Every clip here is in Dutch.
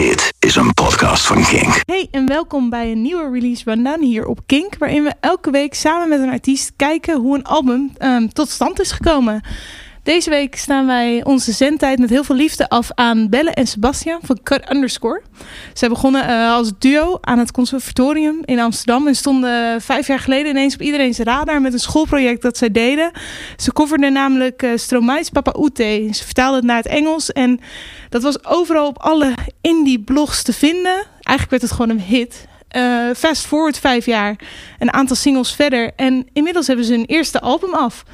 Dit is een podcast van Kink. Hey en welkom bij een nieuwe release rundown hier op Kink, waarin we elke week samen met een artiest kijken hoe een album ehm, tot stand is gekomen. Deze week staan wij onze zendtijd met heel veel liefde af aan Belle en Sebastian van Cut Underscore. Zij begonnen uh, als duo aan het conservatorium in Amsterdam en stonden vijf jaar geleden ineens op iedereen's radar met een schoolproject dat zij deden. Ze coverden namelijk uh, Stromae's Papa Ute. Ze vertaalden het naar het Engels en dat was overal op alle indie blogs te vinden. Eigenlijk werd het gewoon een hit. Uh, fast forward vijf jaar, een aantal singles verder en inmiddels hebben ze hun eerste album af.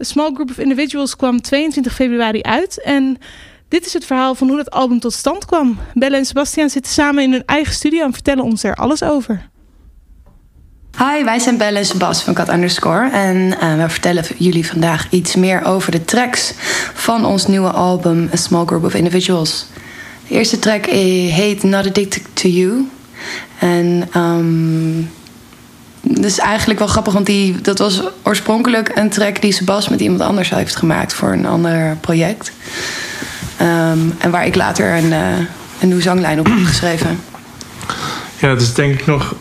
A Small Group of Individuals kwam 22 februari uit. En dit is het verhaal van hoe dat album tot stand kwam. Belle en Sebastian zitten samen in hun eigen studio en vertellen ons er alles over. Hi, wij zijn Belle en Sebas van Cat Underscore. En uh, we vertellen jullie vandaag iets meer over de tracks van ons nieuwe album A Small Group of Individuals. De eerste track heet Not Addicted to You. En um, dus eigenlijk wel grappig, want die, dat was oorspronkelijk een track die Sebas met iemand anders heeft gemaakt voor een ander project. Um, en waar ik later een, uh, een nieuwe zanglijn op heb geschreven. Ja, het is denk ik nog.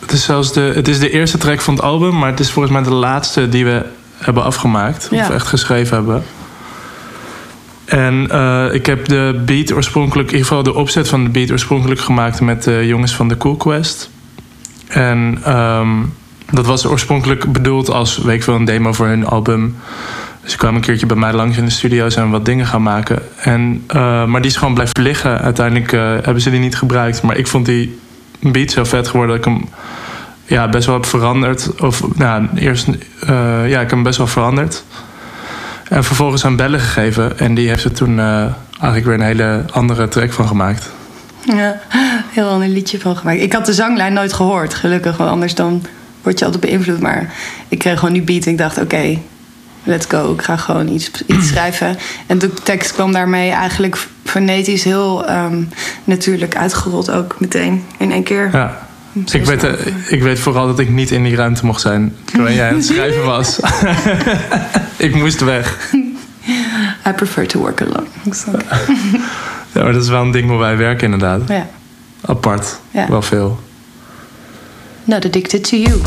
Het is zelfs de, het is de eerste track van het album, maar het is volgens mij de laatste die we hebben afgemaakt. Ja. Of echt geschreven hebben. En uh, ik heb de beat oorspronkelijk, in ieder geval de opzet van de beat oorspronkelijk gemaakt met de jongens van de Cool Quest. En um, dat was oorspronkelijk bedoeld als week veel een demo voor hun album. Dus ze kwamen een keertje bij mij langs in de studio en wat dingen gaan maken. En, uh, maar die is gewoon blijven liggen. Uiteindelijk uh, hebben ze die niet gebruikt. Maar ik vond die beat zo vet geworden dat ik hem ja, best wel heb veranderd. Of nou, eerst, uh, ja, ik heb hem best wel veranderd. En vervolgens aan Bellen gegeven. En die heeft er toen eigenlijk weer een hele andere track van gemaakt. Ja, heel ander liedje van gemaakt. Ik had de zanglijn nooit gehoord, gelukkig. Want anders dan word je altijd beïnvloed. Maar ik kreeg gewoon die beat en ik dacht, oké, okay, let's go. Ik ga gewoon iets, iets schrijven. En de tekst kwam daarmee eigenlijk fonetisch heel um, natuurlijk uitgerold ook meteen in één keer. Ja. Ik weet, uh, ik weet vooral dat ik niet in die ruimte mocht zijn terwijl jij aan het schrijven was. ik moest weg. I prefer to work alone. ja, maar dat is wel een ding waar wij werken inderdaad. Ja. Apart. Ja. Wel veel. Not addicted to you.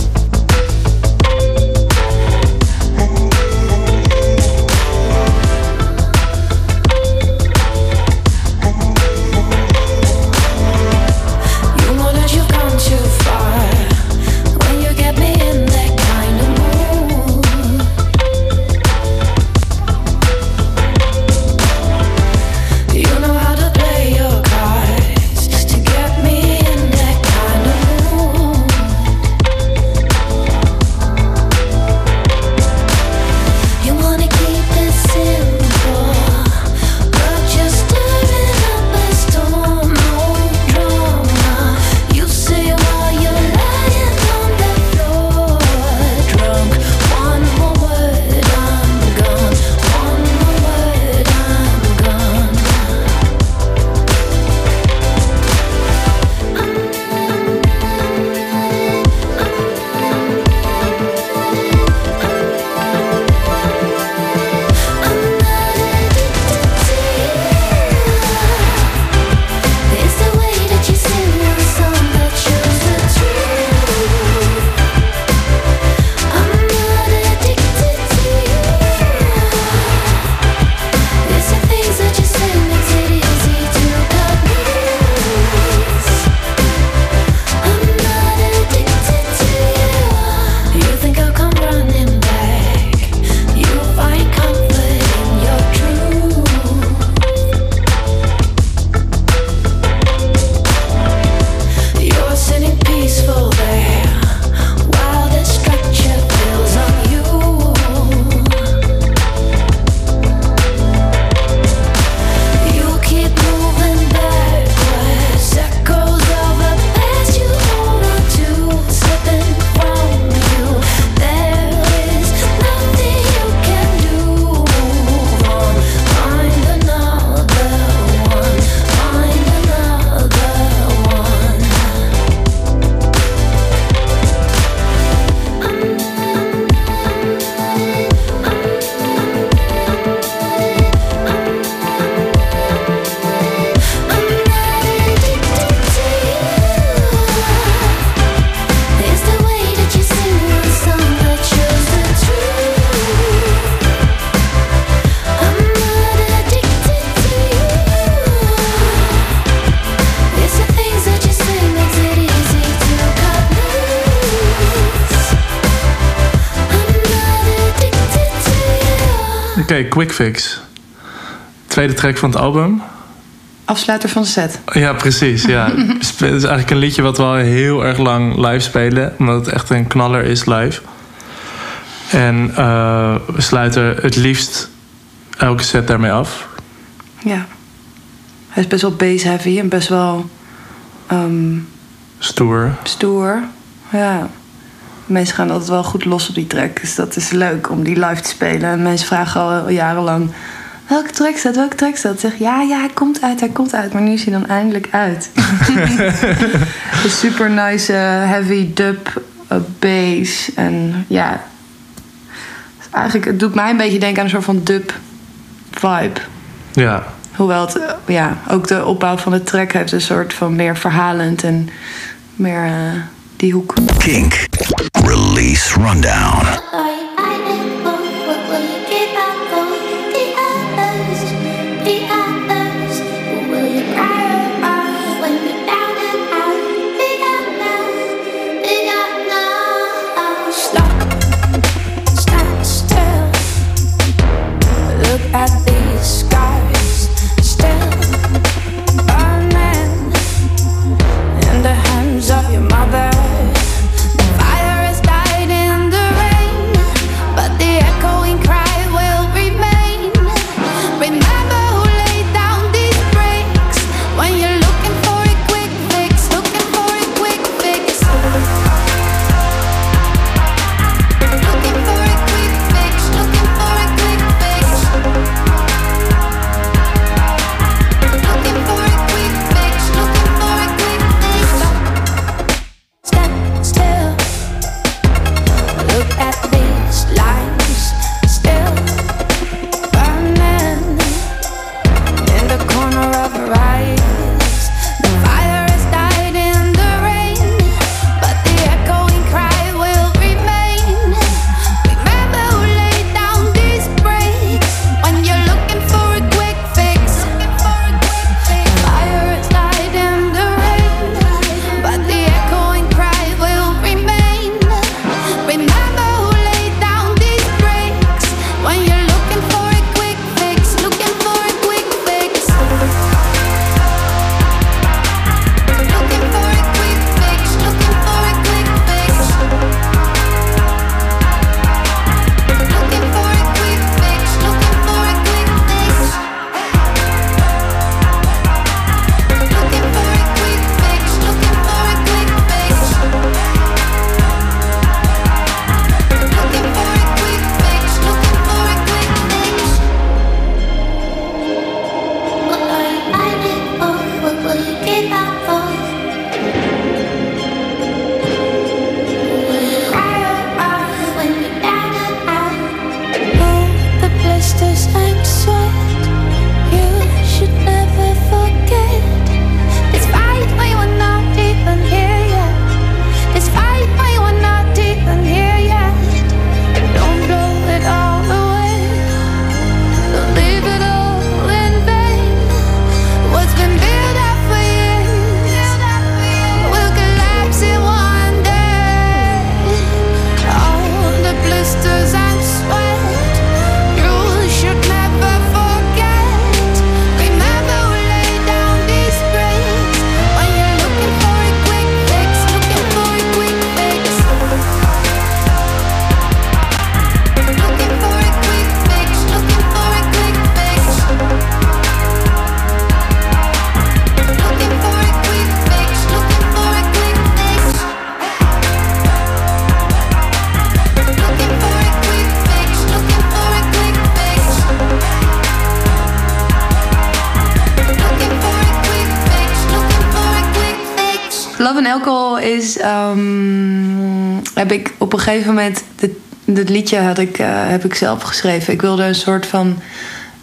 Quick Fix. Tweede track van het album. Afsluiter van de set. Ja, precies. Ja. het is eigenlijk een liedje wat we al heel erg lang live spelen. Omdat het echt een knaller is live. En uh, we sluiten het liefst elke set daarmee af. Ja. Hij is best wel bass heavy en best wel... Um, stoer. Stoer, ja. Mensen gaan altijd wel goed los op die track. Dus dat is leuk om die live te spelen. En mensen vragen al jarenlang... Welke track staat? Welke track staat? Zeg ja, ja, hij komt uit, hij komt uit. Maar nu is hij dan eindelijk uit. een super nice uh, heavy dub uh, bass. En ja, eigenlijk het doet mij een beetje denken aan een soort van dub vibe. Ja. Hoewel het, ja, ook de opbouw van de track heeft een soort van meer verhalend en meer uh, die hoek. Kink. Release Rundown. Oh, gegeven moment. Dit, dit liedje had ik, uh, heb ik zelf geschreven. Ik wilde een soort van.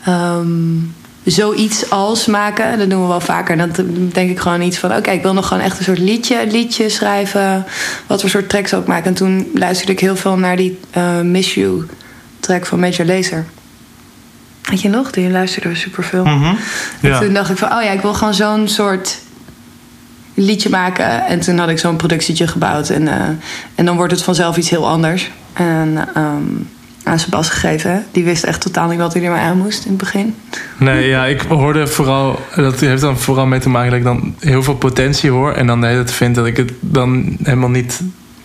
Um, zoiets als maken. Dat doen we wel vaker. Dan denk ik gewoon iets van: oké, ik wil nog gewoon echt een soort liedje, liedje schrijven. Wat voor soort tracks ook maken. En toen luisterde ik heel veel naar die uh, Miss You track van Major Lazer. Weet je nog? Die luisterde superveel. Mm -hmm. En toen dacht ik van: oh ja, ik wil gewoon zo'n soort liedje maken. En toen had ik zo'n productietje gebouwd. En, uh, en dan wordt het vanzelf iets heel anders. En um, aan zijn bas gegeven. Die wist echt totaal niet wat hij ermee aan moest in het begin. Nee, ja, ik hoorde vooral... Dat heeft dan vooral mee te maken dat ik dan heel veel potentie hoor... en dan hele tijd vind dat ik het dan helemaal niet...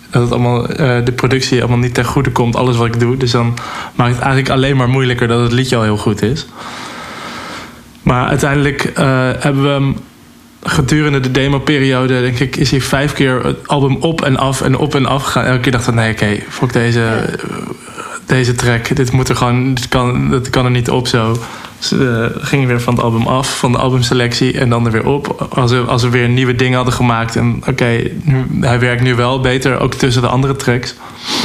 dat het allemaal, uh, de productie allemaal niet ten goede komt, alles wat ik doe. Dus dan maakt het eigenlijk alleen maar moeilijker dat het liedje al heel goed is. Maar uiteindelijk uh, hebben we hem gedurende de demo-periode, denk ik, is hij vijf keer het album op en af en op en af gegaan. Elke keer dacht ik, nee, oké, okay, fuck deze, deze track. Dit moet er gewoon, dit kan, dat kan er niet op zo. Dus uh, ging weer van het album af, van de albumselectie en dan er weer op. Als we, als we weer nieuwe dingen hadden gemaakt. En oké, okay, hij werkt nu wel beter, ook tussen de andere tracks.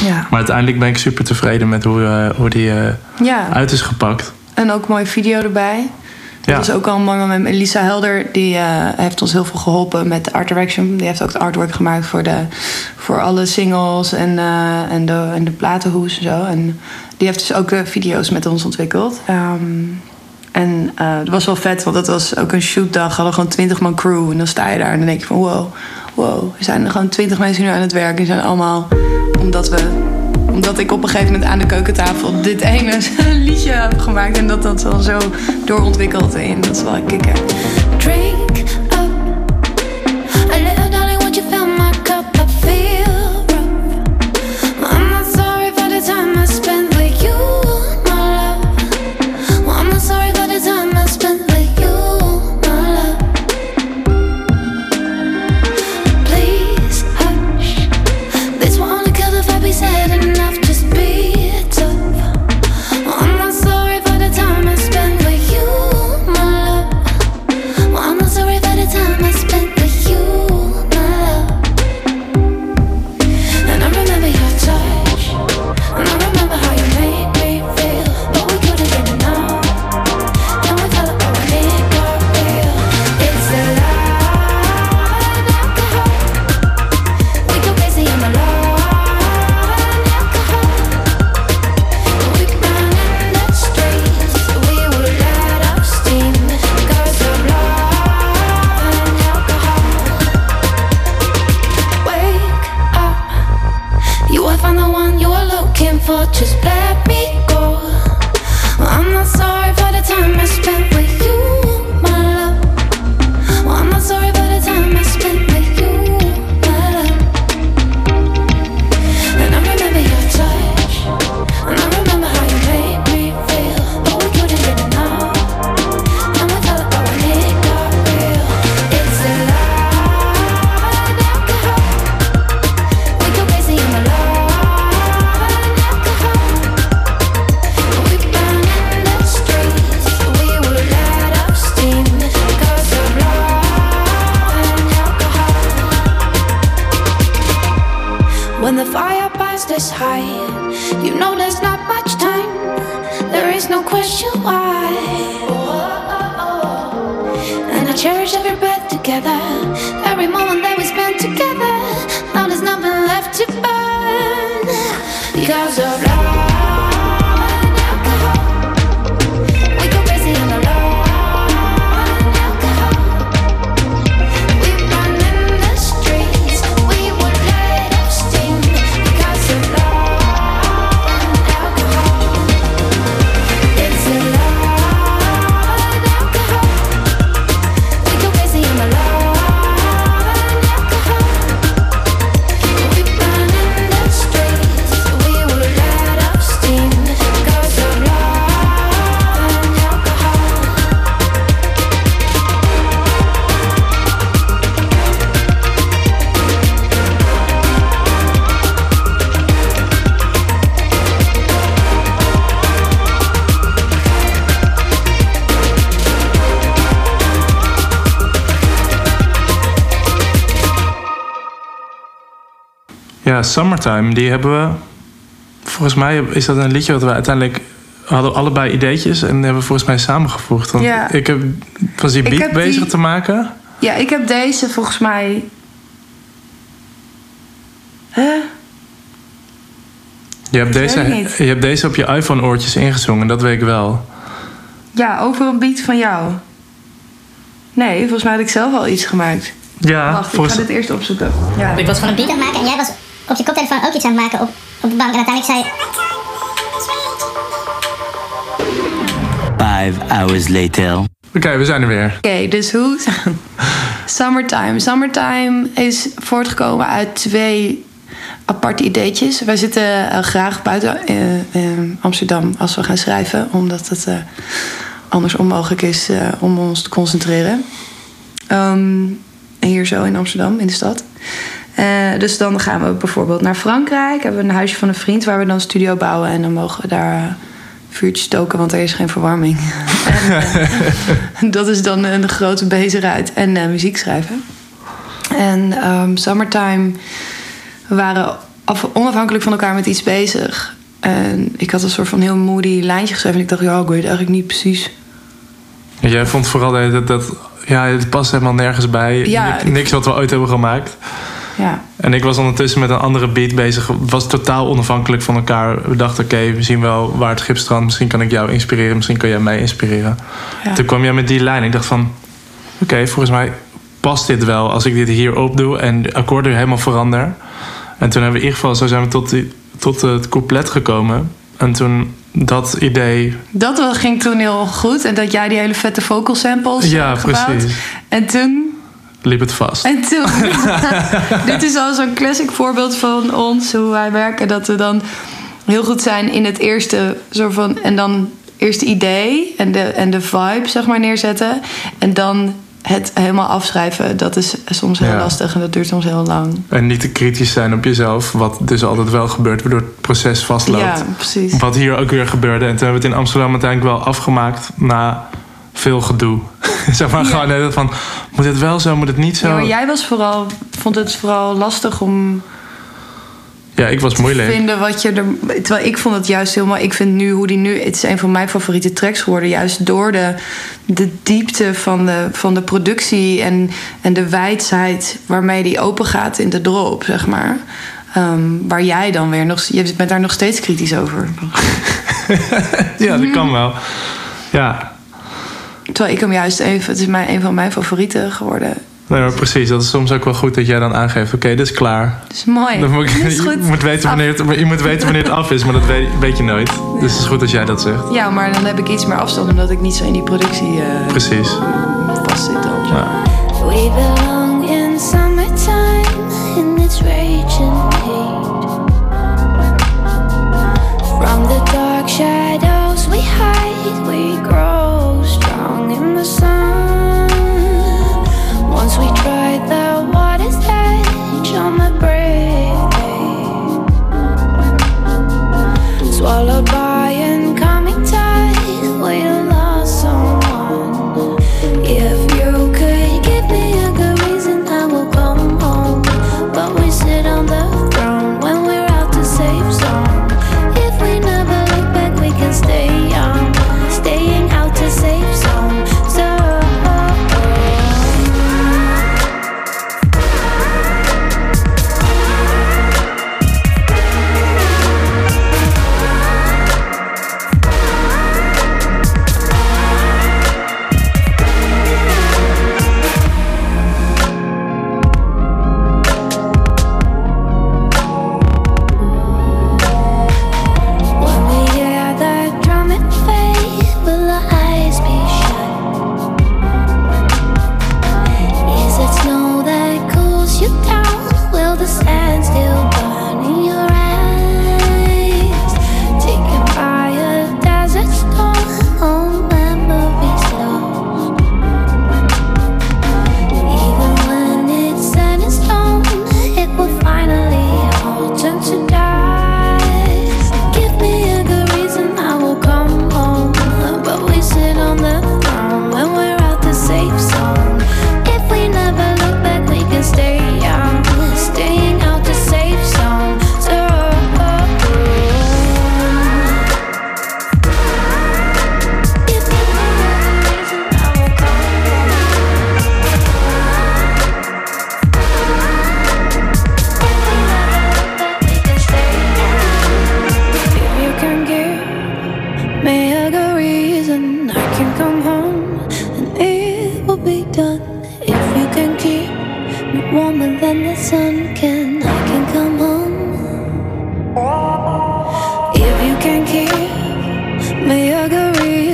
Ja. Maar uiteindelijk ben ik super tevreden met hoe, uh, hoe die uh, ja. uit is gepakt. En ook een mooie video erbij. Dat is ook al een mooi moment. Elisa Helder die, uh, heeft ons heel veel geholpen met de art direction. Die heeft ook het artwork gemaakt voor, de, voor alle singles en, uh, en, de, en de platenhoes en zo. En die heeft dus ook de video's met ons ontwikkeld. Um, en uh, dat was wel vet, want dat was ook een shootdag. We hadden gewoon 20 man crew. En dan sta je daar en dan denk je van wow, wow. Er zijn er gewoon 20 mensen nu aan het werk. Die zijn allemaal omdat we omdat ik op een gegeven moment aan de keukentafel dit ene liedje heb gemaakt. En dat dat dan zo doorontwikkeld. En dat is wel een kikker. Ja, Summertime, die hebben we. Volgens mij is dat een liedje wat we uiteindelijk. hadden allebei ideetjes en hebben we volgens mij samengevoegd. Want Ja. ik heb, was die Ik beat bezig die- te maken. Ja, ik heb deze volgens mij. Huh? Je hebt, deze, je hebt deze op je iPhone-oortjes ingezongen, dat weet ik wel. Ja, over een beat van jou. Nee, volgens mij had ik zelf al iets gemaakt. Ja, Wacht, ik volgens, ga dit eerst opzoeken. Ja. Ik was gewoon een beat aan het maken en jij was op je koptelefoon ook iets aan het maken op, op de bank. En uiteindelijk zei je... Five hours later. Oké, we zijn er weer. Oké, dus hoe... Summertime. Summertime is voortgekomen uit twee aparte ideetjes. Wij zitten eh, graag buiten eh, eh, Amsterdam als we gaan schrijven. Omdat het eh, anders onmogelijk is eh, om ons te concentreren. Ehm, hier zo in Amsterdam, in de stad. Eh, dus dan gaan we bijvoorbeeld naar Frankrijk. Hebben we een huisje van een vriend waar we dan een studio bouwen. En dan mogen we daar eh, vuurtjes stoken, want er is geen verwarming. en, eh, dat is dan een grote bezigheid. En muziek schrijven. En ehm, Summertime, we waren af- onafhankelijk van elkaar met iets bezig. En ik had een soort van heel moody lijntje geschreven. En ik dacht, ja, ik weet eigenlijk niet precies. En jij vond vooral dat, dat, dat ja, het past helemaal nergens bij. Ja, Nik- ik- Niks wat we ooit hebben gemaakt. Ja, En ik was ondertussen met een andere beat bezig. Was totaal onafhankelijk van elkaar. We dachten, oké, we zien wel waar het schip strandt. Misschien kan ik jou inspireren. Misschien kan jij mij inspireren. ja. Toen kwam jij met die lijn. Ik dacht van, oké, volgens mij past dit wel. Als ik dit hier opdoe en de akkoorden helemaal verander. En toen hebben we in ieder geval, zo zijn we tot, die, tot het couplet gekomen. En toen dat idee... Dat ging toen heel goed. En dat jij die hele vette vocal samples Ja, hebt gebouwd. precies. En toen Liep het vast. En toen, dit is al zo'n classic voorbeeld van ons, hoe wij werken. Dat we dan heel goed zijn in het eerste soort van. En dan eerste idee en de, en de vibe, zeg maar, neerzetten. En dan het helemaal afschrijven. Dat is soms heel Ja. lastig en dat duurt soms heel lang. En niet te kritisch zijn op jezelf. Wat dus altijd wel gebeurt, waardoor het proces vastloopt. Ja, precies. Wat hier ook weer gebeurde. En toen hebben we het in Amsterdam uiteindelijk wel afgemaakt na veel gedoe. zeg maar Ja. gewoon van, moet het wel zo, moet het niet zo? Ja, maar jij was vooral, vond het vooral lastig om Ja, ik was moeilijk. vinden wat je er. Terwijl ik vond het juist heel mooi. Ik vind nu hoe die nu. Het is een van mijn favoriete tracks geworden. Juist door de, de diepte van de, van de productie en, en de wijdheid waarmee die open gaat in de drop, zeg maar. Ehm, waar jij dan weer nog. Je bent daar nog steeds kritisch over. Ja, dat kan wel. Ja, Terwijl ik hem juist even. Het is mijn, een van mijn favorieten geworden. nee, maar precies. Dat is soms ook wel goed dat jij dan aangeeft: oké, dit is klaar. Dat is mooi. Dan moet ik, Dat is goed. je, moet weten wanneer het, je moet weten wanneer het af is, maar dat weet, weet je nooit. Dus het is goed als jij dat zegt. Ja, maar dan heb ik iets meer afstand omdat ik niet zo in die productie eh Precies. vast zit dan. Ja. Swallowed by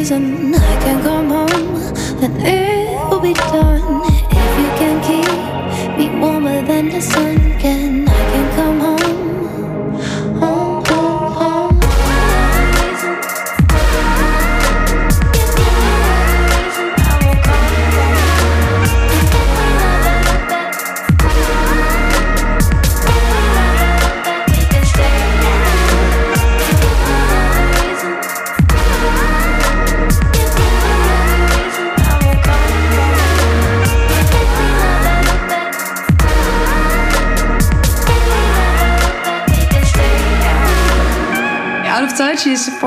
reason I can't come home. And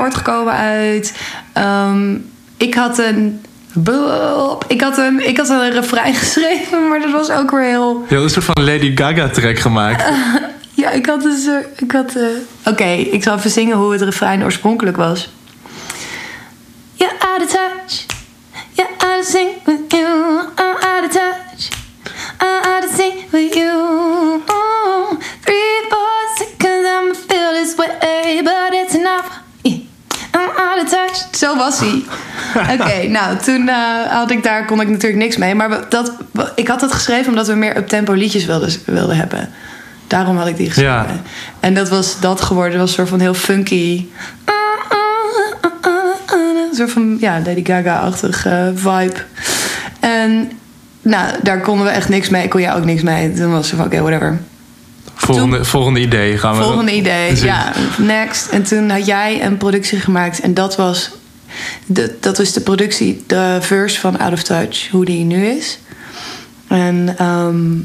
voortgekomen uit. ehm, ik had een. Ik had, een, ik had een refrein geschreven, maar dat was ook weer heel. Je had een soort van Lady Gaga track gemaakt. Ja, ik had een soort. Ik had. eh, Oké, ik zal even zingen hoe het refrein oorspronkelijk was. You're out of touch. You're out of sync with you. I'm out of touch. I'm out of sync with you. Zo was hij. Oké, nou, toen eh, had ik daar, kon ik natuurlijk niks mee. Maar dat, ik had dat geschreven omdat we meer up-tempo liedjes wilden, wilden hebben. Daarom had ik die geschreven. Ja. En dat was dat geworden. Dat was een soort van heel funky. Een soort van, ja, Lady Gaga-achtig eh, vibe. En nou, daar konden we echt niks mee. Kon jij ook niks mee. Toen was ze van, oké, whatever. Volgende, volgende idee gaan we. Volgende idee, Precies. ja, next. En toen had jij een productie gemaakt en dat was, de, dat was de productie, de verse van Out of Touch, hoe die nu is. En ehm,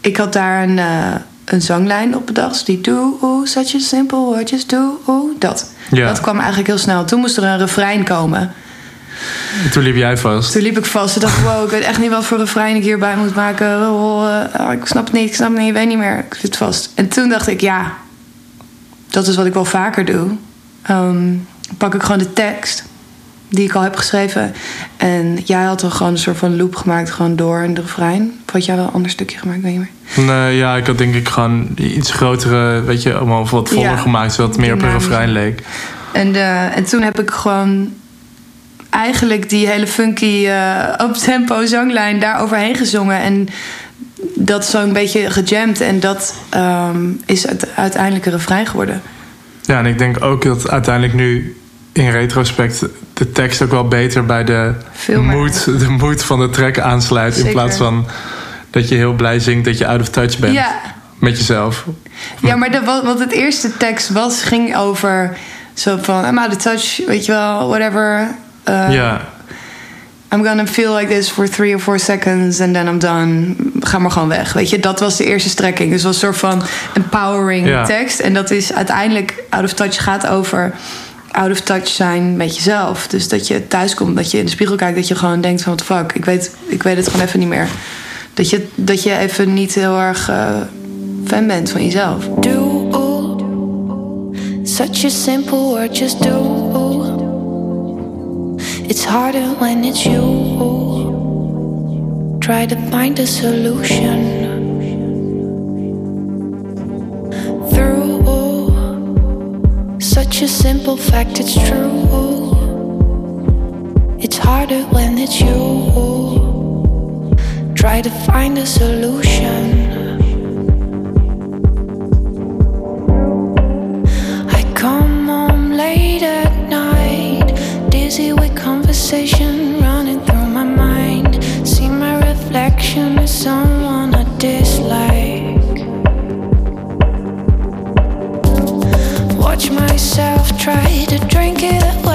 ik had daar een, eh, een zanglijn op bedacht, dus die do, ooh, such a simple word, just do, ooh, dat. Ja. Dat kwam eigenlijk heel snel. Toen moest er een refrein komen. En Toen liep jij vast. Toen liep ik vast en dacht, wow, ik weet echt niet wat voor refrein ik hierbij moet maken. Oh, eh, ik snap het niet, ik snap het niet, ik weet niet meer. Ik zit vast. En toen dacht ik, ja, dat is wat ik wel vaker doe. Ehm, pak ik gewoon de tekst die ik al heb geschreven. En jij had dan gewoon een soort van loop gemaakt, gewoon door in de refrein. Of had jij wel een ander stukje gemaakt, weet je meer? Nee, ja, ik had denk ik gewoon iets grotere, weet je, allemaal wat voller Ja. gemaakt, zodat het meer op een refrein leek. En, eh, en toen heb ik gewoon eigenlijk die hele funky eh up-tempo zanglijn daar overheen gezongen. En dat zo'n beetje gejamd. En dat ehm, is het uiteindelijke refrein geworden. Ja, en ik denk ook dat uiteindelijk nu in retrospect de tekst ook wel beter bij de mood, de mood van de track aansluit. Zeker. In plaats van dat je heel blij zingt dat je out of touch bent Ja, met jezelf. ja maar de, wat, wat het eerste tekst was, ging over zo van... I'm out of touch, weet je wel, whatever. Eh, ja, I'm gonna feel like this for three or four seconds and then I'm done. Ga maar gewoon weg. Weet je, dat was de eerste strekking. Dus het was een soort van empowering Ja. tekst. En dat is uiteindelijk, Out of Touch gaat over out of touch zijn met jezelf. Dus dat je thuis komt, dat je in de spiegel kijkt, dat je gewoon denkt van what the fuck, ik weet, ik weet het gewoon even niet meer. Dat je, dat je even niet heel erg eh, fan bent van jezelf. do such a simple word just do it's harder when it's you try to find a solution. Through such a simple fact it's true. It's harder when it's you try to find a solution. I come home late at night, dizzy with conversation running through my mind. See my reflection as someone I dislike. Watch myself try to drink it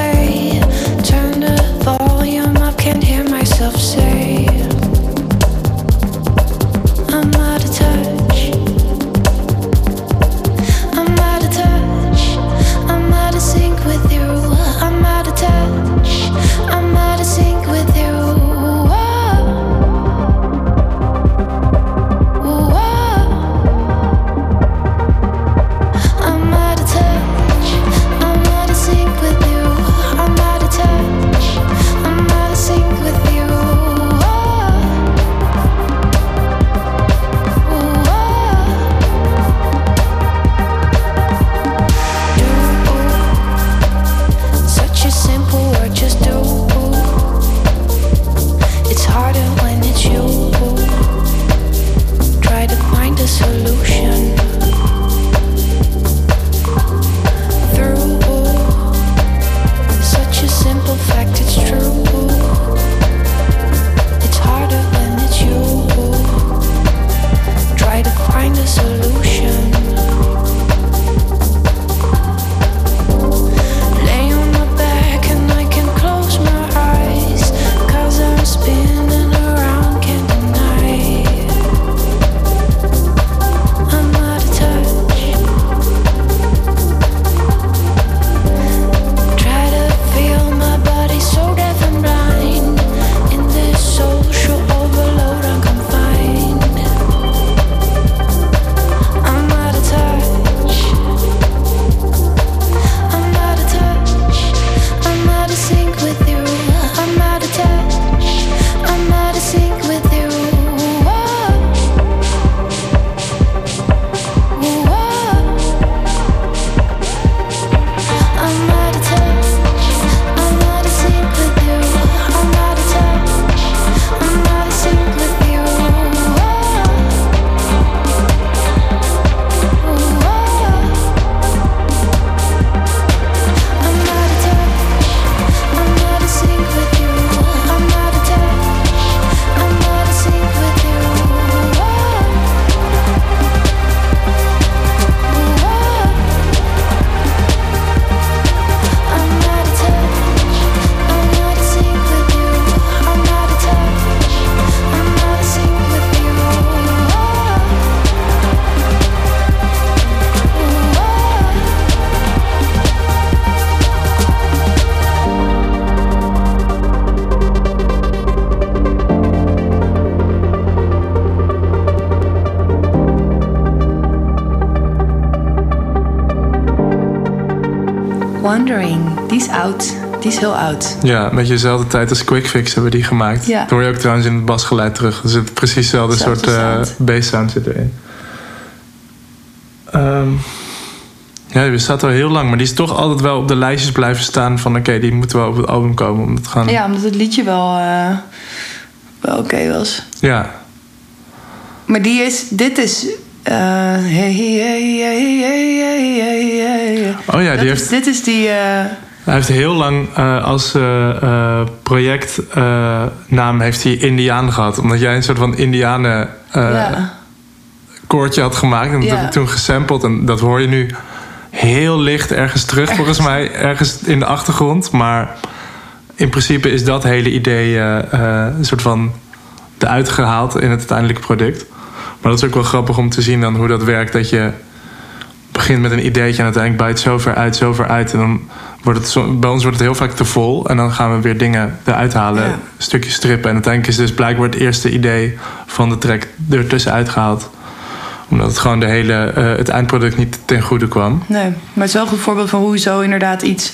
heel oud. Ja, met jezelfde tijd als Quick Fix hebben die gemaakt. Ja. Dat hoor je ook trouwens in het basgeleid terug. Er zit precies dezelfde soort uh, bass sound zit erin. Um, ja, die staat al heel lang, maar die is toch altijd wel op de lijstjes blijven staan van oké, die moeten wel op het album komen. Omdat gaan... Ja, omdat het liedje wel, uh, wel oké was. Ja. Maar die is, dit is uh, hey, hey, hey, hey, hey, hey, Oh ja, die heeft... dit is die... Uh, hij heeft heel lang uh, als uh, projectnaam heeft hij Indiaan gehad. Omdat jij een soort van Indianen ja. koortje had gemaakt. En dat ja. heb ik toen gesampled. En dat hoor je nu heel licht ergens terug, ergens. volgens mij. Ergens in de achtergrond. Maar in principe is dat hele idee een soort van eruit gehaald in het uiteindelijke product. Maar dat is ook wel grappig om te zien dan hoe dat werkt. Dat je begint met een ideetje en uiteindelijk bijt zo ver uit, zo ver uit. En dan wordt het zo, bij ons wordt het heel vaak te vol. En dan gaan we weer dingen eruit halen, ja. stukjes strippen. En uiteindelijk is dus blijkbaar het eerste idee van de track er tussenuit gehaald. Omdat het gewoon de hele, uh, het eindproduct niet ten goede kwam. Nee, maar het is wel een goed voorbeeld van hoe zo inderdaad iets...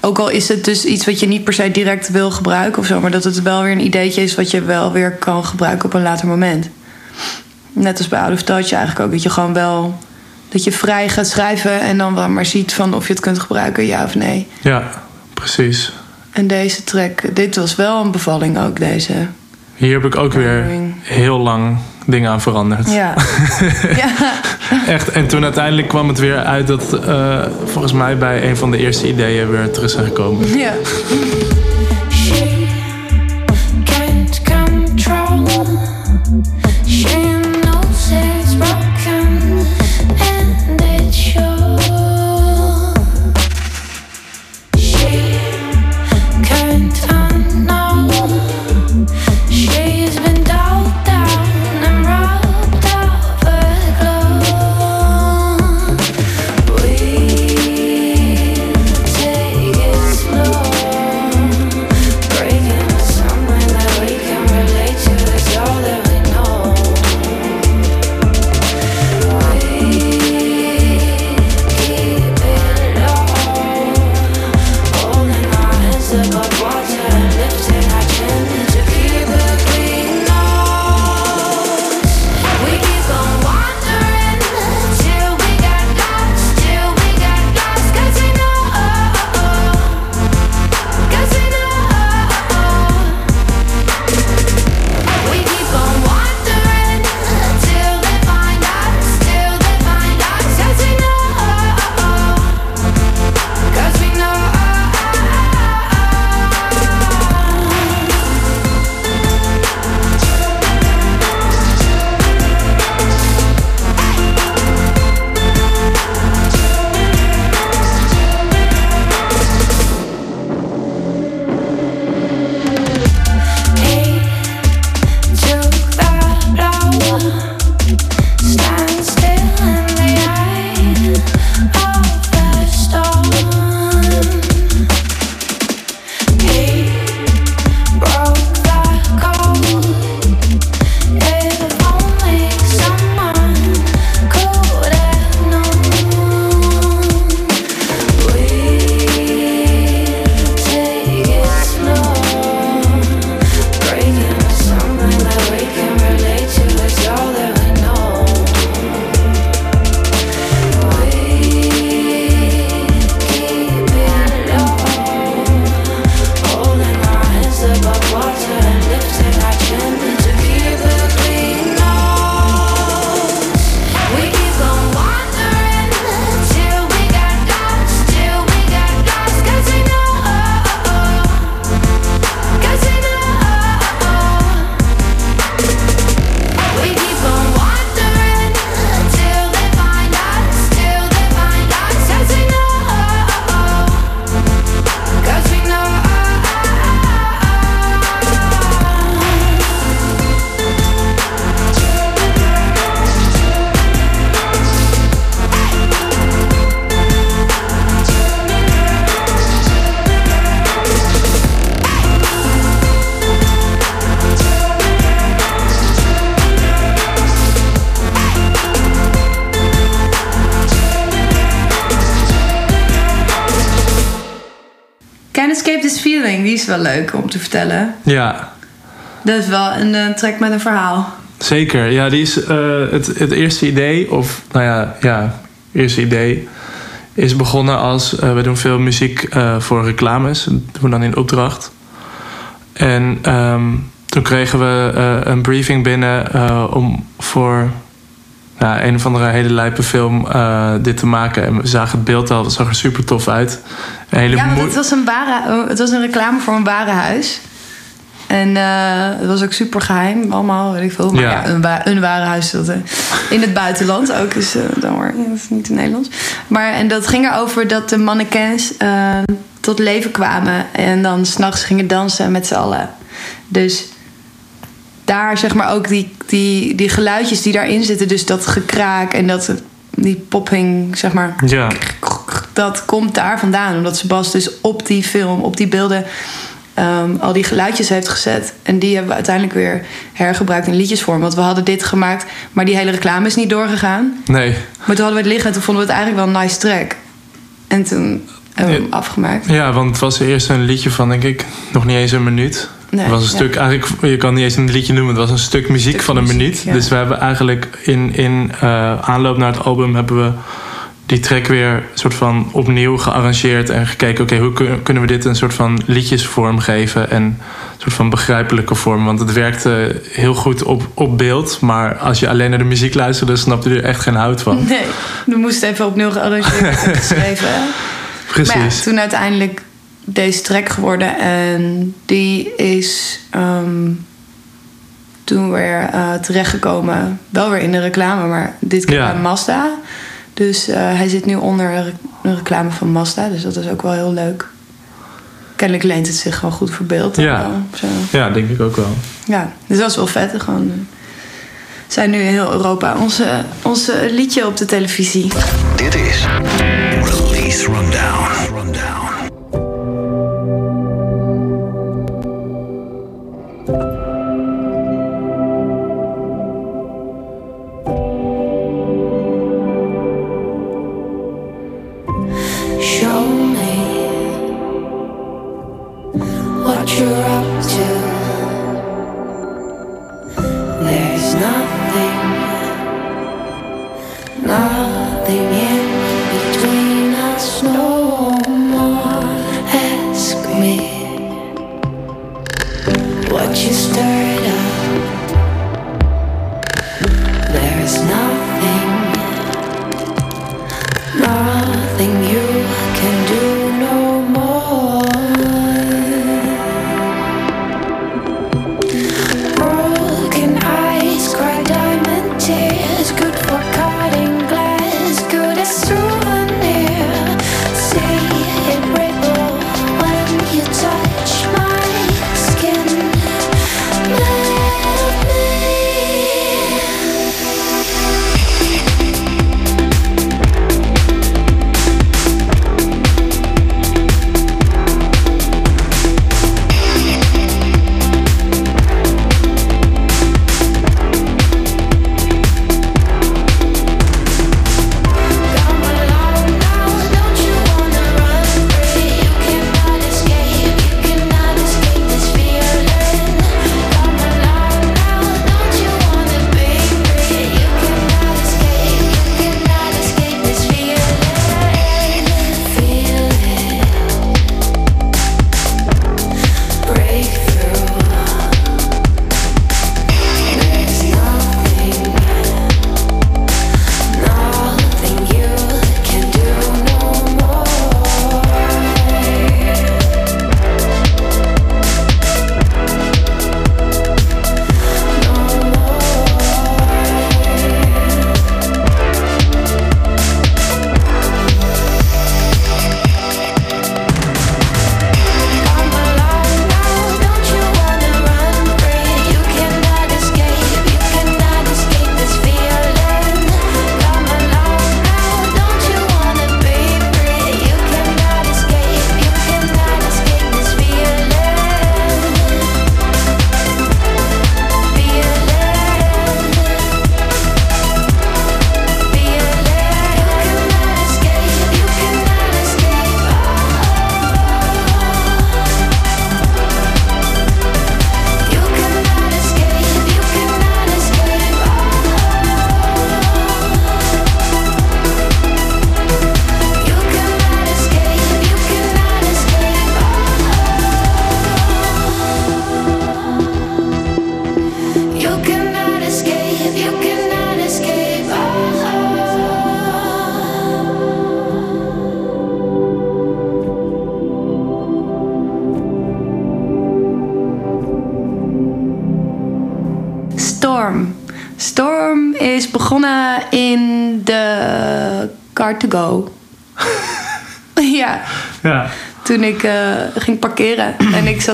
Ook al is het dus iets wat je niet per se direct wil gebruiken of zo... maar dat het wel weer een ideetje is wat je wel weer kan gebruiken op een later moment. Net als bij Out of Touch eigenlijk ook. Dat je gewoon wel dat je vrij gaat schrijven en dan wel maar ziet van of je het kunt gebruiken, ja of nee. Ja, precies. En deze track, dit was wel een bevalling ook, deze. Hier heb ik ook weer heel lang dingen aan veranderd. Ja. ja. Echt. En toen uiteindelijk kwam het weer uit dat uh, volgens mij bij een van de eerste ideeën weer terug zijn gekomen. Ja. Is wel leuk om te vertellen. Ja, Dat is wel een eh, track met een verhaal. zeker. Ja, die is eh, het, het eerste idee, of nou ja, ja, eerste idee, is begonnen als eh, we doen veel muziek voor reclames. Dat doen we dan in opdracht. En ehm, toen kregen we een briefing binnen om voor een of andere hele lijpe film eh, dit te maken. En we zagen het beeld al, het zag er super tof uit. Een hele Ja, want het was, een ware, het was een reclame voor een warenhuis. En eh, het was ook super geheim, allemaal, weet ik veel. Maar Ja. ja, een, wa een warenhuis dat, in het buitenland ook is, eh dan maar, dat is niet in Nederlands. Maar en dat ging erover dat de mannequins tot leven kwamen en dan s'nachts gingen dansen met z'n allen. Dus daar zeg maar ook die, die, die geluidjes die daarin zitten, dus dat gekraak en dat die popping, zeg maar, Ja, dat komt daar vandaan. Omdat Sebas dus op die film, op die beelden... ehm, al die geluidjes heeft gezet. En die hebben we uiteindelijk weer hergebruikt in liedjesvorm. Want we hadden dit gemaakt, maar die hele reclame is niet doorgegaan. nee. Maar toen hadden we het liggen en toen vonden we het eigenlijk wel een nice track. En toen hebben we hem afgemaakt. Ja, want het was eerst een liedje van, denk ik, nog niet eens een minuut. Nee, het was een ja. stuk, eigenlijk, je kan niet eens een liedje noemen, het was een stuk muziek Stuk van een muziek, minuut. ja. Dus we hebben eigenlijk in, in eh, aanloop naar het album hebben we die track weer soort van opnieuw gearrangeerd en gekeken, oké, hoe kun- kunnen we dit een soort van liedjesvorm geven en een soort van begrijpelijke vorm. Want het werkte heel goed op, op beeld, maar als je alleen naar de muziek luisterde, snapte je er echt geen hout van. Nee, we moesten even opnieuw gearrangeerd en geschreven. Maar ja, Precies. toen uiteindelijk deze track geworden. En die is ehm, toen weer eh, terechtgekomen. Wel weer in de reclame, maar dit keer Ja. bij Mazda. Dus eh, hij zit nu onder een re- een reclame van Mazda. Dus dat is ook wel heel leuk. Kennelijk leent het zich gewoon goed voor beeld. Ja. wel, zo. Ja, denk ik ook wel. ja, dus dat is wel vet. Gewoon, eh, zijn nu in heel Europa onze, onze liedje op de televisie. Dit is Release Rundown.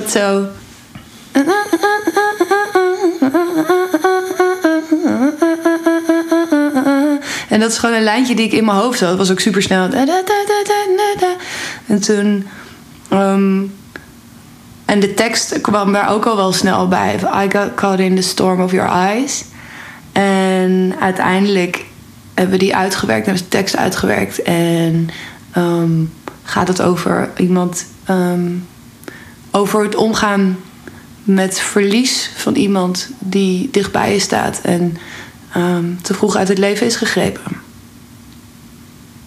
Zat zo. En dat is gewoon een lijntje die ik in mijn hoofd had. Dat was ook super snel. En toen. ehm, en de tekst kwam daar ook al wel snel bij. I got caught in the storm of your eyes. En uiteindelijk hebben we die uitgewerkt, hebben de tekst uitgewerkt. En ehm, gaat het over iemand. ehm, over het omgaan met verlies van iemand die dichtbij je staat. En ehm, te vroeg uit het leven is gegrepen.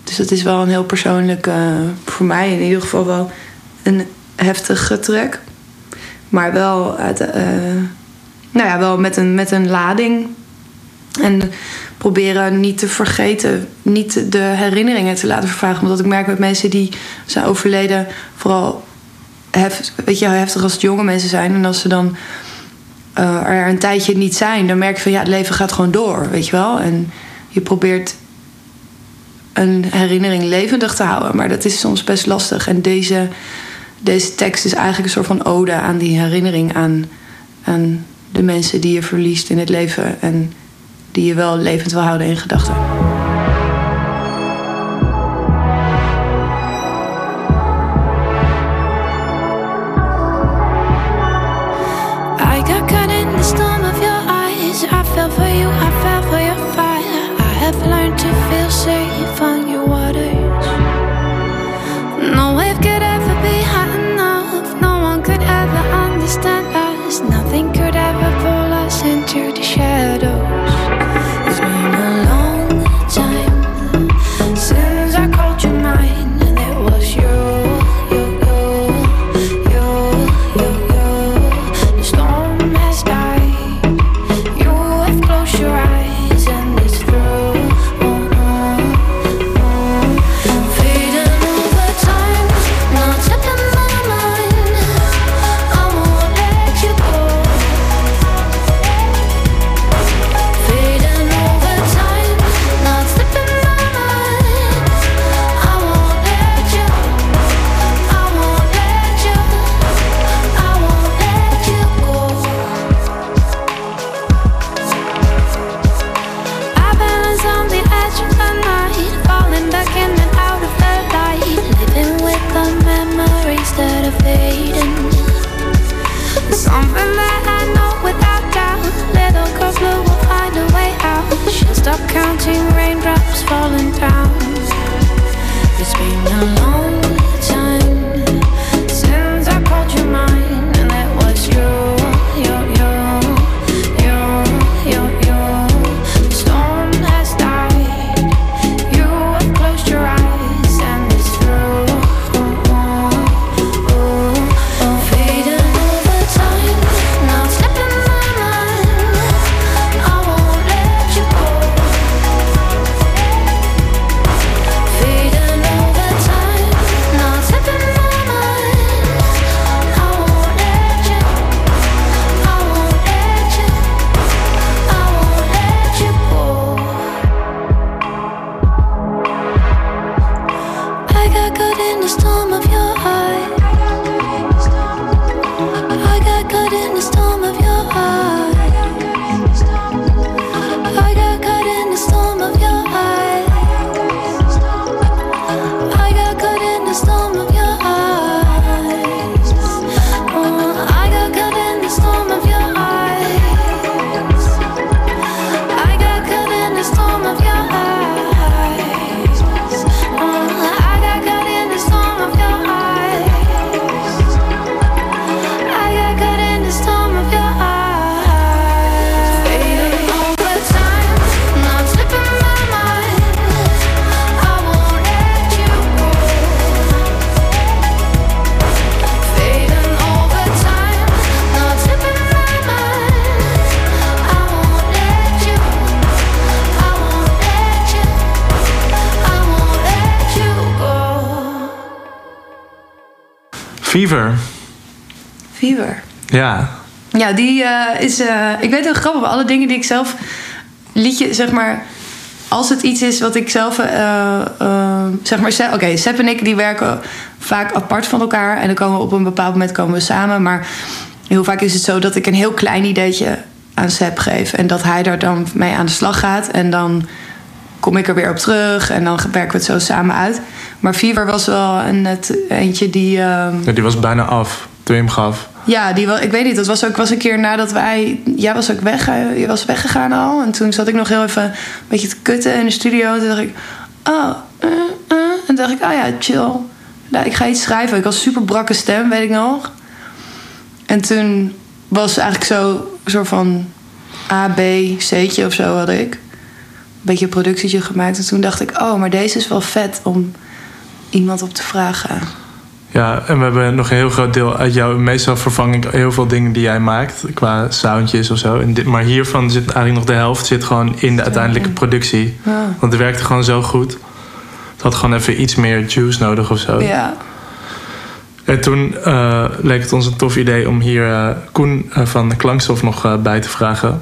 Dus dat is wel een heel persoonlijk, eh, voor mij in ieder geval wel een heftige track. Maar wel, eh, nou ja, wel met, een, met een lading. En proberen niet te vergeten, niet de herinneringen te laten vervagen. Omdat ik merk met mensen die zijn overleden, vooral weet je, heftig als het jonge mensen zijn. En als ze dan eh, er een tijdje niet zijn, dan merk je van ja, het leven gaat gewoon door, weet je wel. En je probeert een herinnering levendig te houden, maar dat is soms best lastig. En deze, deze tekst is eigenlijk een soort van ode aan die herinnering aan, aan de mensen die je verliest in het leven en die je wel levend wil houden in gedachten. Fever. Fever. Ja. Ja, die eh, is. eh, ik weet heel grappig, alle dingen die ik zelf liedje, zeg maar, als het iets is wat ik zelf, eh, zeg maar, Seb- oké, Seb en ik die werken vaak apart van elkaar en dan komen we op een bepaald moment komen we samen, maar heel vaak is het zo dat ik een heel klein ideetje aan Seb geef en dat hij daar dan mee aan de slag gaat en dan kom ik er weer op terug en dan werken we het zo samen uit. Maar Fever was wel een, net eentje die. ehm, Ja, die was bijna af toen je hem gaf. ja, die wel, ik weet niet. Dat was ook was een keer nadat wij. Jij was ook weg. eh, Je was weggegaan al. En toen zat ik nog heel even een beetje te kutten in de studio. En toen dacht ik. Oh, eh, eh. En toen dacht ik, oh ja, chill. Nou, ik ga iets schrijven. Ik had een super brakke stem, weet ik nog. En toen was eigenlijk zo een soort van A, B, C'tje of zo had ik. Een beetje een productietje gemaakt. En toen dacht ik, oh, maar deze is wel vet om iemand op te vragen. Ja, en we hebben nog een heel groot deel uit jou. Meestal vervang ik heel veel dingen die jij maakt qua soundjes of zo. En dit, maar hiervan zit eigenlijk nog de helft zit gewoon in de uiteindelijke productie. Ja. Want het werkte gewoon zo goed. Het had gewoon even iets meer juice nodig of zo. Ja, En toen eh, leek het ons een tof idee om hier eh, Koen eh, van Klankstof nog bij te vragen.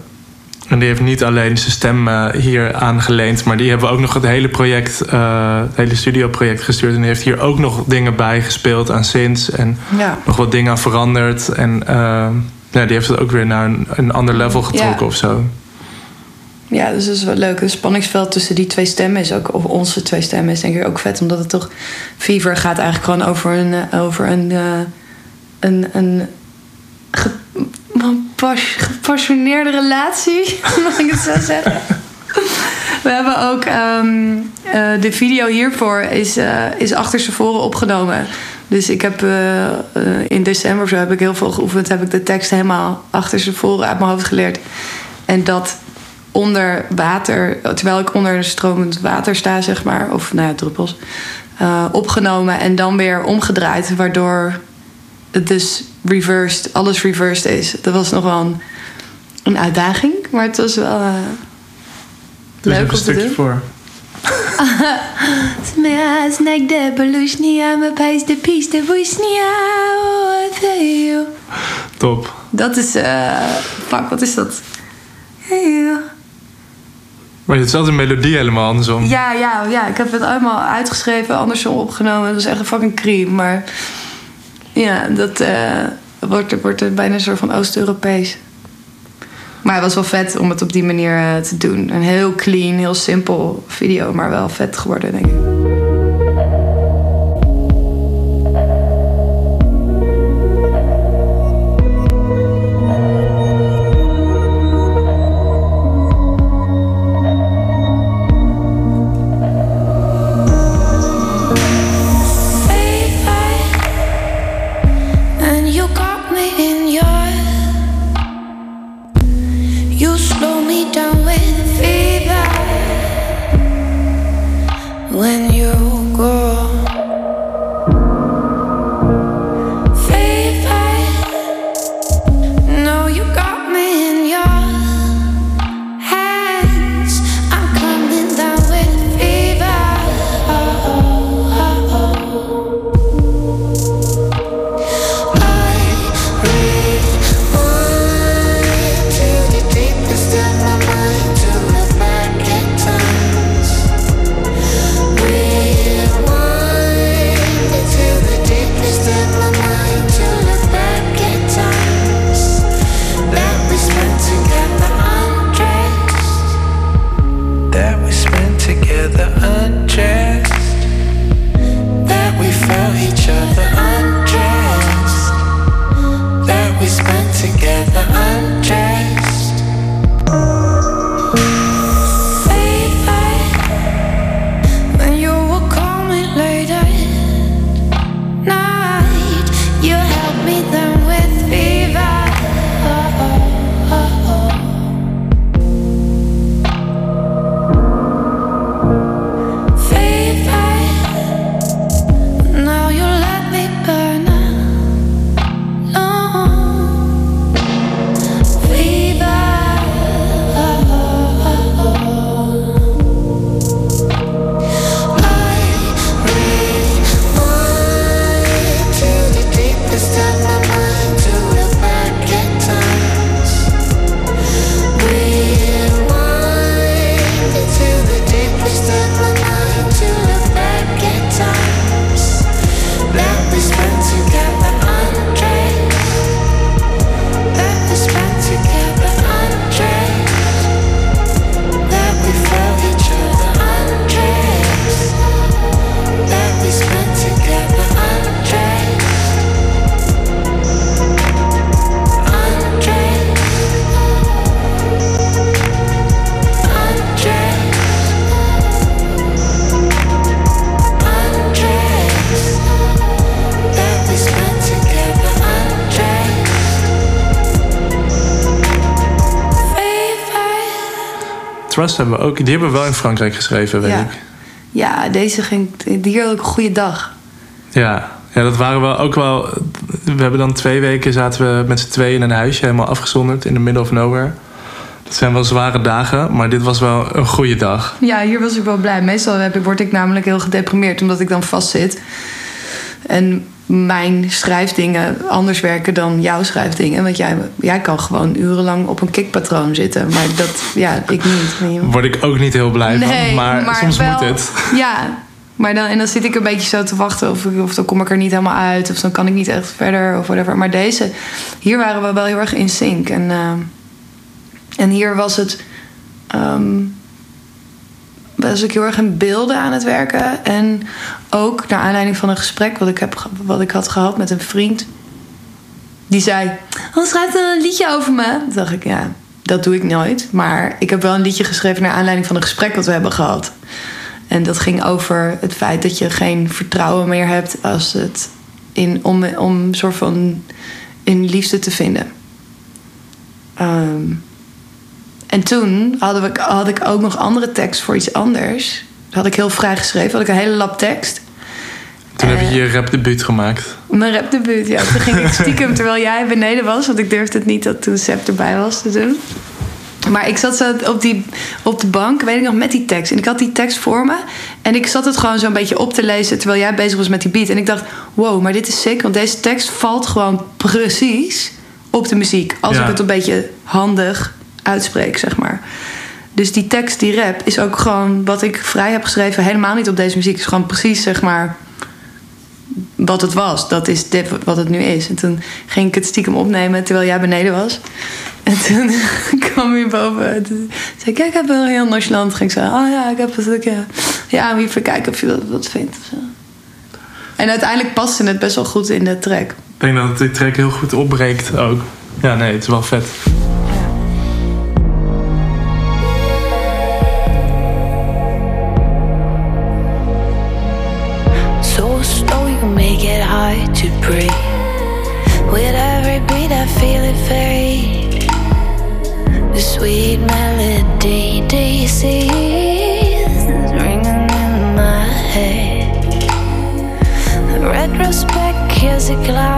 En die heeft niet alleen zijn stem eh, hier aangeleend, maar die hebben we ook nog het hele project, eh, het hele studioproject gestuurd. En die heeft hier ook nog dingen bij gespeeld aan synths en ja. nog wat dingen aan veranderd. En eh, ja, die heeft het ook weer naar een, een ander level getrokken Ja. of zo. Ja, dus dat is wel leuk. Het spanningsveld tussen die twee stemmen is ook, of onze twee stemmen is denk ik ook vet. Omdat het toch, Fever gaat eigenlijk gewoon over een, over een, een, een gepas- gepassioneerde relatie, mag ik het zo zeggen. We hebben ook ehm, eh, de video hiervoor is, eh, is achter z'n voren opgenomen. Dus ik heb eh, in december of zo heb ik heel veel geoefend. Heb ik de tekst helemaal achter z'n voren uit mijn hoofd geleerd. En dat onder water, terwijl ik onder stromend water sta, zeg maar, of nou ja, druppels, opgenomen en dan weer omgedraaid, waardoor het dus reversed, alles reversed is. Dat was nog wel een, een uitdaging, maar het was wel Dus leuk een om te stukje doen. voor. Smash, belushnia, what you? Top. Dat is, eh, fuck, wat is dat? Hey, Maar het is altijd een melodie helemaal andersom. Ja, ja, ja, ik heb het allemaal uitgeschreven, andersom opgenomen. Dat is echt een fucking cream. Maar ja, dat eh, wordt, wordt bijna een soort van Oost-Europees. Maar het was wel vet om het op die manier eh, te doen. Een heel clean, heel simpel video, maar wel vet geworden, denk ik. Trust hebben we ook. Die hebben we wel in Frankrijk geschreven, weet Ja. ik. Ja, deze ging... Die had ook een goede dag. Ja. ja, dat waren wel ook wel... We hebben dan twee weken zaten we met z'n tweeën in een huisje... helemaal afgezonderd in the middle of nowhere. Dat zijn wel zware dagen, maar dit was wel een goede dag. Ja, hier was ik wel blij. Meestal heb ik, word ik namelijk heel gedeprimeerd omdat ik dan vastzit. En mijn schrijfdingen anders werken dan jouw schrijfdingen. Want jij, jij kan gewoon urenlang op een kickpatroon zitten. Maar dat, ja, ik niet. Word ik ook niet heel blij van, maar, soms wel- moet het. Ja, maar dan, en dan zit ik een beetje zo te wachten. Of, of dan kom ik er niet helemaal uit. Of dan kan ik niet echt verder. Of whatever. Maar deze, hier waren we wel heel erg in sync. En, eh, en hier was het. ehm, was ik heel erg in beelden aan het werken. En ook naar aanleiding van een gesprek wat ik, heb, wat ik had gehad met een vriend. Die zei: Oh, schrijf een liedje over me. Toen dacht ik: Ja, dat doe ik nooit. Maar ik heb wel een liedje geschreven naar aanleiding van een gesprek wat we hebben gehad. En dat ging over het feit dat je geen vertrouwen meer hebt als het in, om, om soort van in liefde te vinden. Ehm, en toen hadden we, had ik ook nog andere tekst voor iets anders. Dat had ik heel vrij geschreven. Had ik een hele lap tekst. Toen heb je Eh. je rapdebuut gemaakt. Mijn rapdebuut, ja. Toen ging ik stiekem terwijl jij beneden was. Want ik durfde het niet dat toen Seb erbij was te doen. Maar ik zat zo op, die, op de bank, weet ik nog, met die tekst. En ik had die tekst voor me. En ik zat het gewoon zo'n beetje op te lezen terwijl jij bezig was met die beat. En ik dacht, wow, maar dit is zeker. Want deze tekst valt gewoon precies op de muziek. Als Ja. ik het een beetje handig uitspreek, zeg maar. Dus die tekst, die rap, is ook gewoon wat ik vrij heb geschreven. Helemaal niet op deze muziek. Het is gewoon precies, zeg maar, wat het was. Dat is dit wat het nu is. En toen ging ik het stiekem opnemen terwijl jij beneden was. En toen kwam hij boven. En toen zei ik, ja, ik heb wel heel nonchalant. Ging ik zeggen, oh ja, ik heb een stukje. Ja, je even kijken of je dat, dat vindt. zo. En uiteindelijk paste het best wel goed in de track. Ik denk dat het die track heel goed opbreekt ook. Ja, nee, het is wel vet. Sweet melody? It's ringing in my head. Retrospect here's a cloudy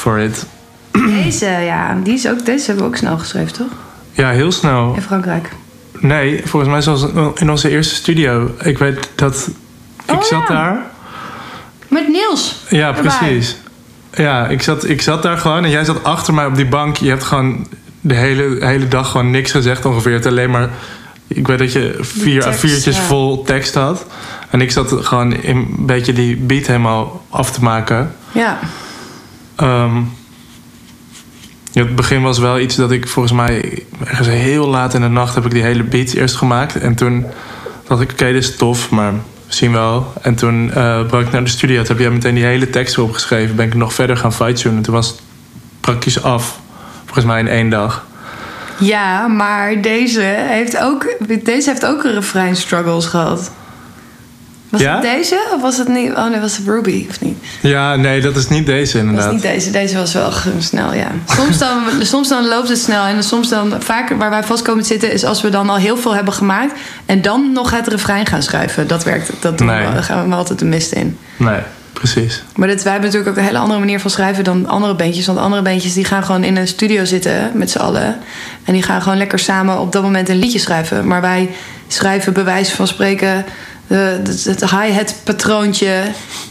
for It. Deze, ja, die is ook, deze hebben we ook snel geschreven, toch? Ja, heel snel. In Frankrijk. Nee, volgens mij zelfs in onze eerste studio. Ik weet dat ik Oh, zat ja. daar. Met Niels. Ja, Erbij. precies. Ja, ik zat, ik zat daar gewoon en jij zat achter mij op die bank. Je hebt gewoon de hele, hele dag gewoon niks gezegd ongeveer. Het alleen maar... Ik weet dat je vier tekst, A4'tjes ja. vol tekst had. En ik zat gewoon een beetje die beat helemaal af te maken. Ja. Ehm, ja, het begin was wel iets dat ik volgens mij... Ergens heel laat in de nacht heb ik die hele beat eerst gemaakt. En toen dacht ik, oké, dit is tof, maar zien wel. En toen eh brak ik naar de studio. Toen heb jij meteen die hele tekst erop geschreven. Ben ik nog verder gaan fine-tunen. Toen was het praktisch af. Volgens mij in één dag. Ja, maar deze heeft ook, deze heeft ook een refrein struggles gehad. Was Ja? het deze? Of was het niet? Oh nee, was het Ruby of niet? Ja, nee, dat is niet deze Dat inderdaad. was niet deze. Deze was wel snel, ja. Soms dan, soms dan loopt het snel. En soms dan, vaak waar wij vast komen te zitten... is als we dan al heel veel hebben gemaakt... en dan nog het refrein gaan schrijven. Dat werkt. Dat doen Nee. we, daar gaan we altijd de mist in. Nee, precies. Maar dit, wij hebben natuurlijk ook een hele andere manier van schrijven dan andere bandjes. Want andere bandjes die gaan gewoon in een studio zitten met z'n allen. En die gaan gewoon lekker samen op dat moment een liedje schrijven. Maar wij schrijven bij wijze van spreken de, de, het hi-hat patroontje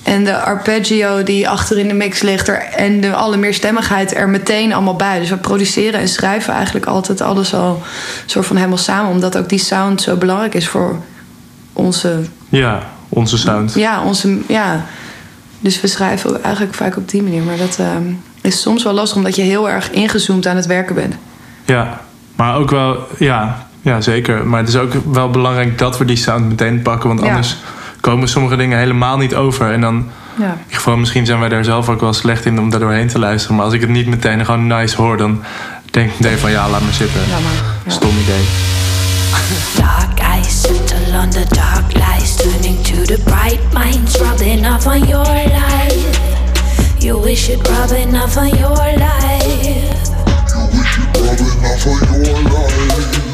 en de arpeggio die achter in de mix ligt er, en de alle meerstemmigheid er meteen allemaal bij. Dus we produceren en schrijven eigenlijk altijd alles al soort van helemaal samen, omdat ook die sound zo belangrijk is voor onze Ja, onze sound. ja, onze, ja. Dus we schrijven eigenlijk vaak op die manier. Maar dat ehm, is soms wel lastig omdat je heel erg ingezoomd aan het werken bent. Ja, maar ook wel, ja, ja, zeker. Maar het is ook wel belangrijk dat we die sound meteen pakken. Want Ja. anders komen sommige dingen helemaal niet over. En dan, in Ja. ieder geval, misschien zijn wij daar zelf ook wel slecht in om daar doorheen te luisteren. Maar als ik het niet meteen gewoon nice hoor, dan denk ik meteen van ja, laat maar zitten. Ja. Stom idee. Dark eyes settle on the dark lies, turning to the bright minds, rubbing off on your life. You wish it rubbing off on your life. Dark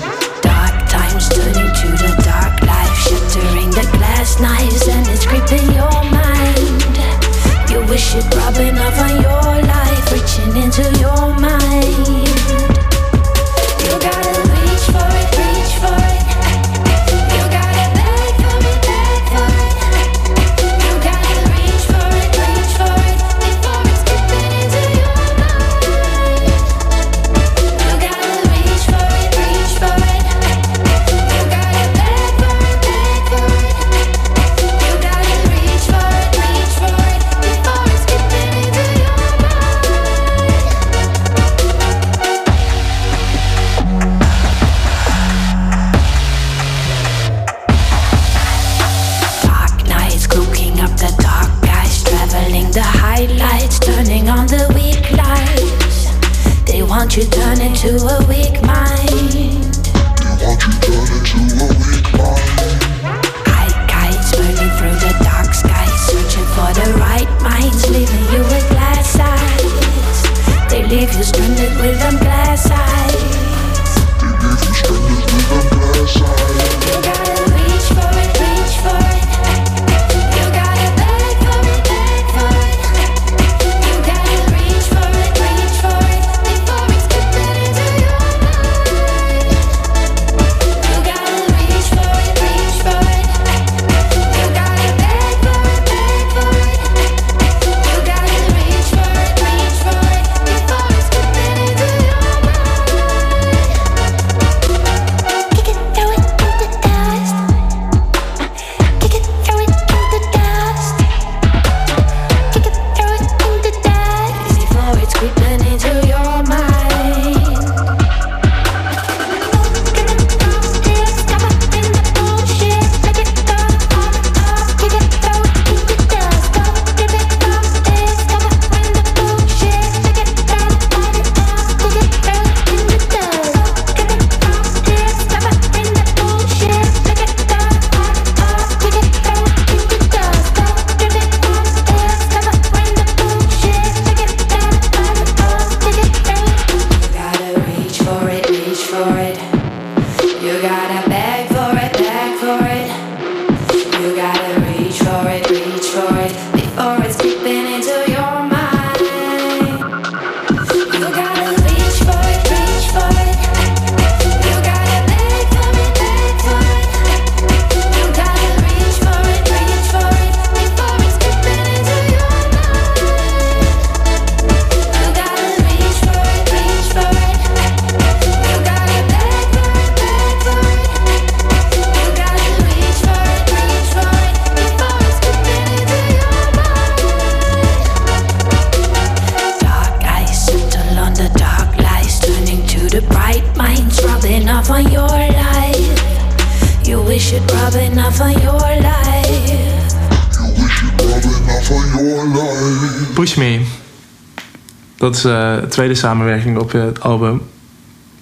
tweede samenwerking op het album.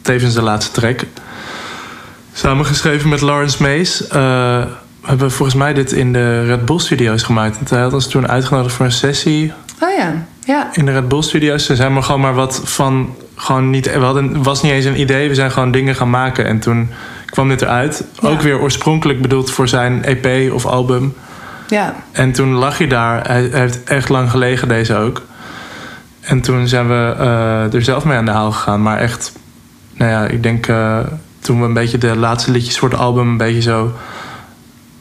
Tevens de laatste track. Samengeschreven met Lawrence Mays. Eh, we hebben volgens mij dit in de Red Bull Studios gemaakt. Want hij had ons toen uitgenodigd voor een sessie Oh ja, ja. in de Red Bull Studios. Ze zijn maar gewoon maar wat van... Gewoon niet, we hadden, het was niet eens een idee. We zijn gewoon dingen gaan maken. En toen kwam dit eruit. Ja. Ook weer oorspronkelijk bedoeld voor zijn EP of album. Ja, En toen lag hij daar. Hij, hij heeft echt lang gelegen, deze ook. En toen zijn we eh, er zelf mee aan de haal gegaan. Maar echt, nou ja, ik denk eh, toen we een beetje de laatste liedjes voor het album een beetje zo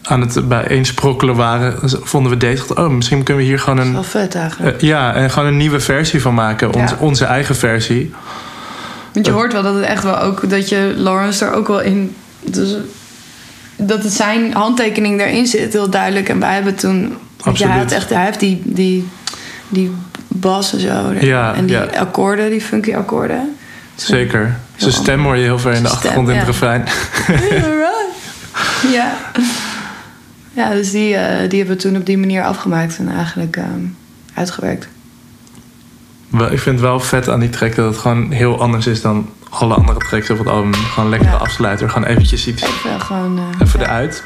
aan het bijeensprokkelen waren, vonden we deze. Oh, misschien kunnen we hier gewoon dat is een. wel vet eigenlijk. eh, ja, en gewoon een nieuwe versie van maken. Ons, Ja. Onze eigen versie. Want je hoort wel dat het echt wel ook... dat je Lawrence er ook wel in... Dus, dat het zijn handtekening erin zit, heel duidelijk. En wij hebben toen... want ja, hij, Absoluut. had echt, hij heeft die, die, die bas en zo. Ja, en die ja. akkoorden, die funky akkoorden. Zeker. Zijn stem hoor je heel ver in de stem, achtergrond in het ja. refrein. ja. Ja, dus die, eh, die hebben we toen op die manier afgemaakt en eigenlijk ehm, uitgewerkt. Wel, Ik vind het wel vet aan die track dat het gewoon heel anders is dan alle andere tracks op het album. Gewoon lekkere Ja. afsluiter. Gewoon eventjes iets. Even gewoon... eh, Even ja, eruit.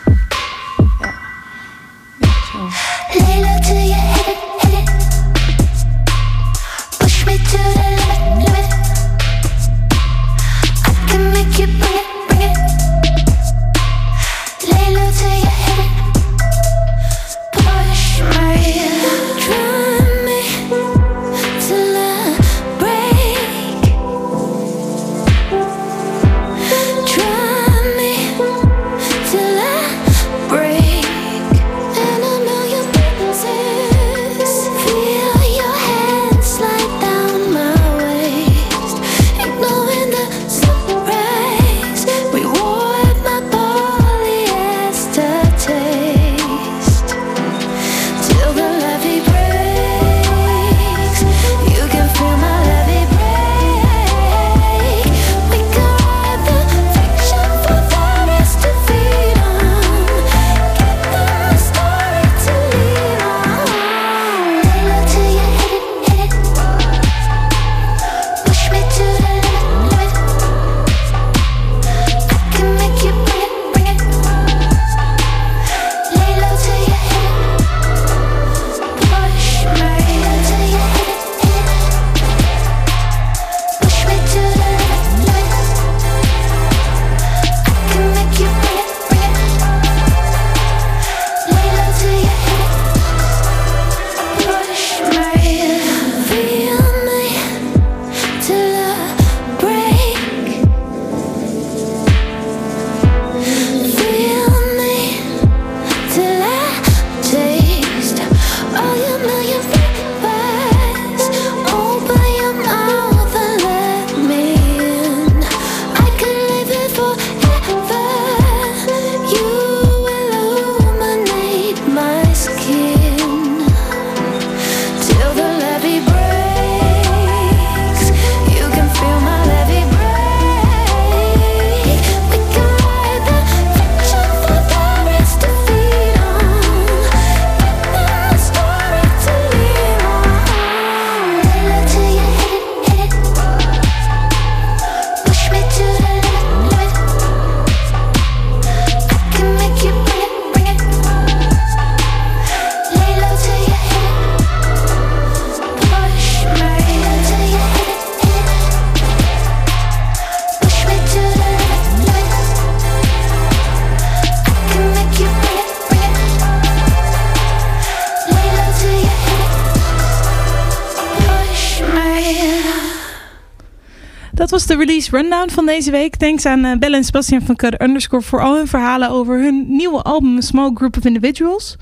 Release rundown van deze week. Thanks aan eh, Belle en Sebastian van Cut Underscore voor al hun verhalen over hun nieuwe album Small Group of Individuals.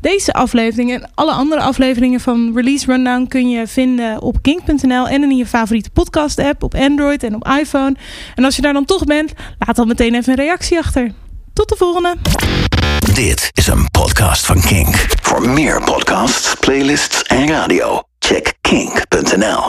Deze aflevering en alle andere afleveringen van Release Rundown kun je vinden op kink.nl en in je favoriete podcast app op Android en op iPhone. En als je daar dan toch bent, laat dan meteen even een reactie achter. Tot de volgende! Dit is een podcast van Kink. Voor meer podcasts, playlists en radio, check kink.nl.